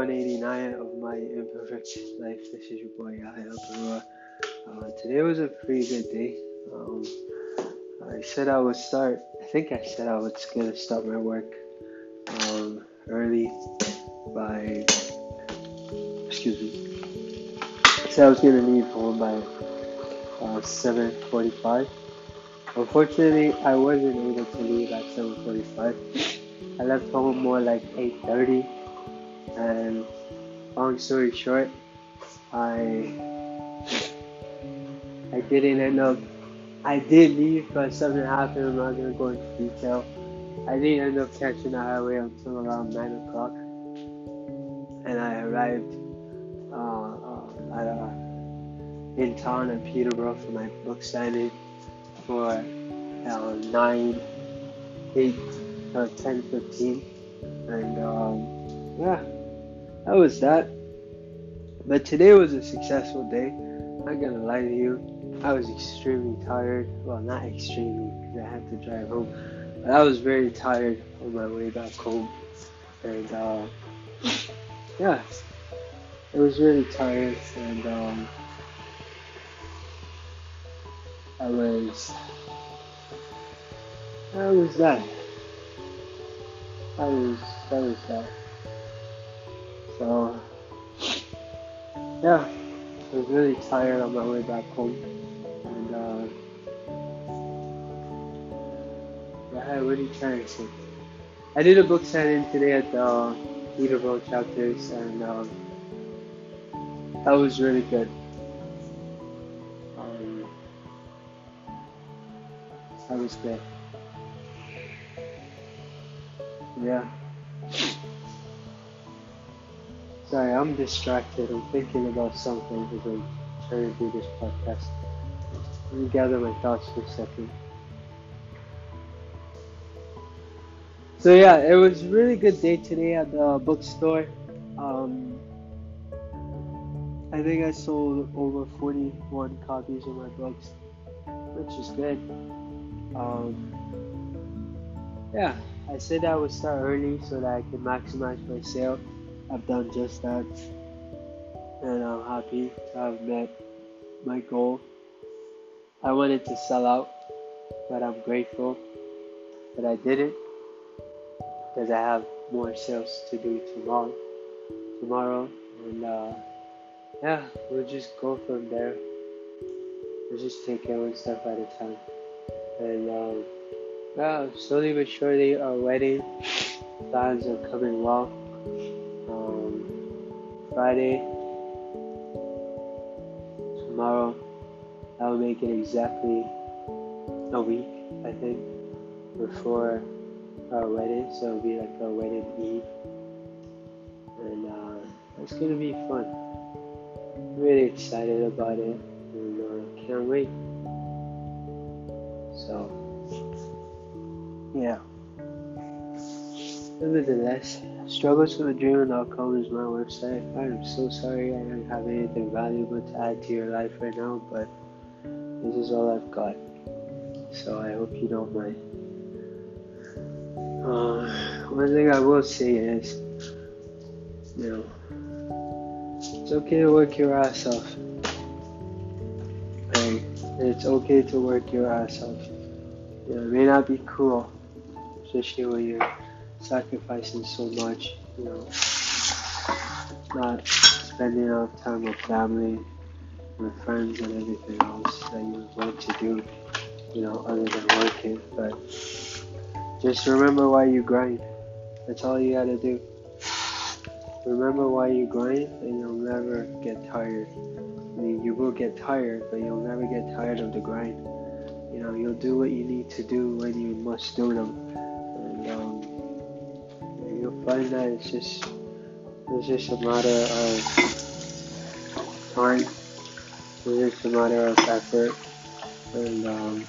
189 of my imperfect life. This is your boy Yahya Barua. Uh, today was a pretty good day. Um, I said I would start. I think I said I was gonna start my work um, early by. Excuse me. I said I was gonna leave home by uh, 7:45. Unfortunately, I wasn't able to leave at 7:45. I left home more like 8:30, and long story short, I I didn't end up. I did leave, but something happened. I'm not gonna go into detail. I didn't end up catching the highway until around nine o'clock, and I arrived uh, uh, at uh, in town at Peterborough for my book signing for uh, nine, eight uh, 10 15 and um, yeah that was that? But today was a successful day. I'm not gonna lie to you. I was extremely tired. Well not extremely because I had to drive home but I was very tired on my way back home. And uh, yeah it was really tired and um, I was how was that? That was that was that. So yeah, I was really tired on my way back home, and uh, are you trying to say? I did a book signing today at the Peterborough chapters, and um, that was really good. Um, that was good. Yeah. Sorry, I'm distracted. I'm thinking about something as I'm trying to do this podcast. Let me gather my thoughts for a second. So yeah, it was a really good day today at the bookstore. Um, I think I sold over 41 copies of my books, which is good. Um, yeah, I said I would start early so that I can maximize my sale. I've done just that, and I'm happy to have met my goal. I wanted to sell out, but I'm grateful that I did it because I have more sales to do tomorrow. Tomorrow, and uh, yeah, we'll just go from there. We'll just take it one step at a time, and. Um, well, slowly but surely, our wedding plans are coming well. Friday, tomorrow, I'll make it exactly a week, I think, before our wedding. So it'll be like our wedding eve, and uh, it's gonna be fun. I'm really excited about it, and uh, can't wait. So. Yeah. Nevertheless, StrugglesOfADreamer.com is my website. I am so sorry I don't have anything valuable to add to your life right now, but this is all I've got. So I hope you don't mind. Uh, one thing I will say is, you know, it's okay to work your ass off. It's okay to work your ass off. You know, it may not be cool especially when you're sacrificing so much, you know, not spending enough time with family, with friends, and everything else that you would to do, you know, other than working. But just remember why you grind. That's all you gotta do. Remember why you grind, and you'll never get tired. I mean, you will get tired, but you'll never get tired of the grind. You know, you'll do what you need to do when you must do them find that it's just it's just a matter of time. It's just a matter of effort, and um,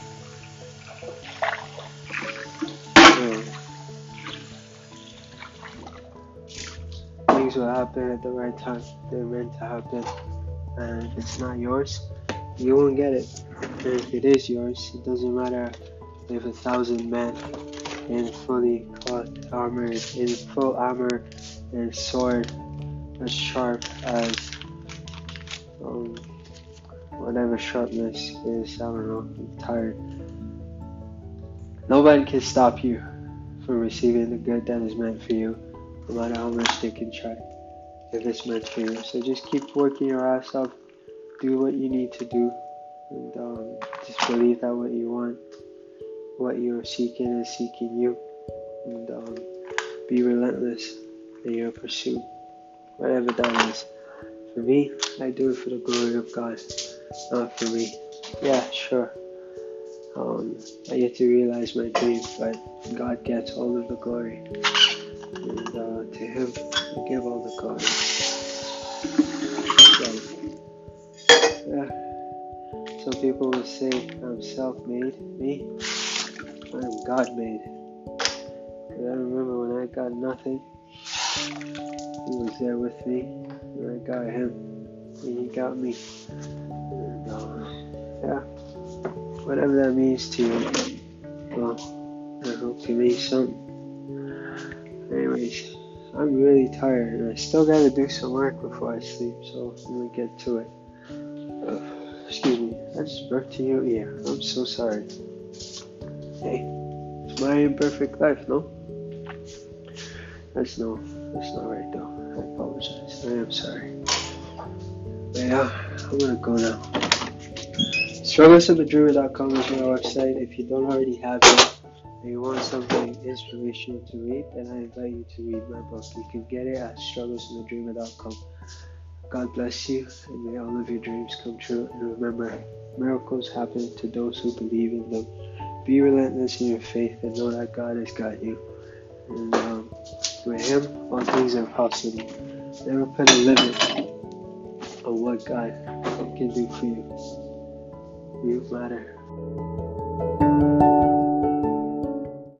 things will happen at the right time. They're meant to happen, and if it's not yours, you won't get it. And if it is yours, it doesn't matter if a thousand men in fully clothed armor, in full armor and sword, as sharp as um, whatever sharpness is. I don't know. I'm tired. Nobody can stop you from receiving the good that is meant for you, no matter how much they can try. If it's meant for you, so just keep working your ass off. Do what you need to do, and um, just believe that what you want, what you're seeking, is seeking you, and um, be relentless in your pursuit, whatever that is. For me, I do it for the glory of God, not for me. Yeah, sure. Um, I get to realize my dream, but God gets all of the glory. And uh, to Him, I give all the glory. So, yeah. Some people will say I'm self made. Me, I'm God made. I remember when I got nothing, He was there with me. When I got Him, and He got me. And, uh, yeah whatever that means to you. Well, I hope it means something. Anyways, I'm really tired and I still gotta do some work before I sleep, so I'm gonna get to it. Uh, excuse me, I just broke in your ear. I'm so sorry. Hey, it's my imperfect life, no? That's no, that's not right though. I apologize. I am sorry. But yeah, I'm gonna go now. StrugglesOfADreamer.com is my website. If you don't already have it and you want something inspirational to read, then I invite you to read my book. You can get it at StrugglesOfADreamer.com. God bless you, and may all of your dreams come true. And remember, miracles happen to those who believe in them. Be relentless in your faith and know that God has got you. And um, with Him, all things are possible. Never put a limit on what God can do for you you matter.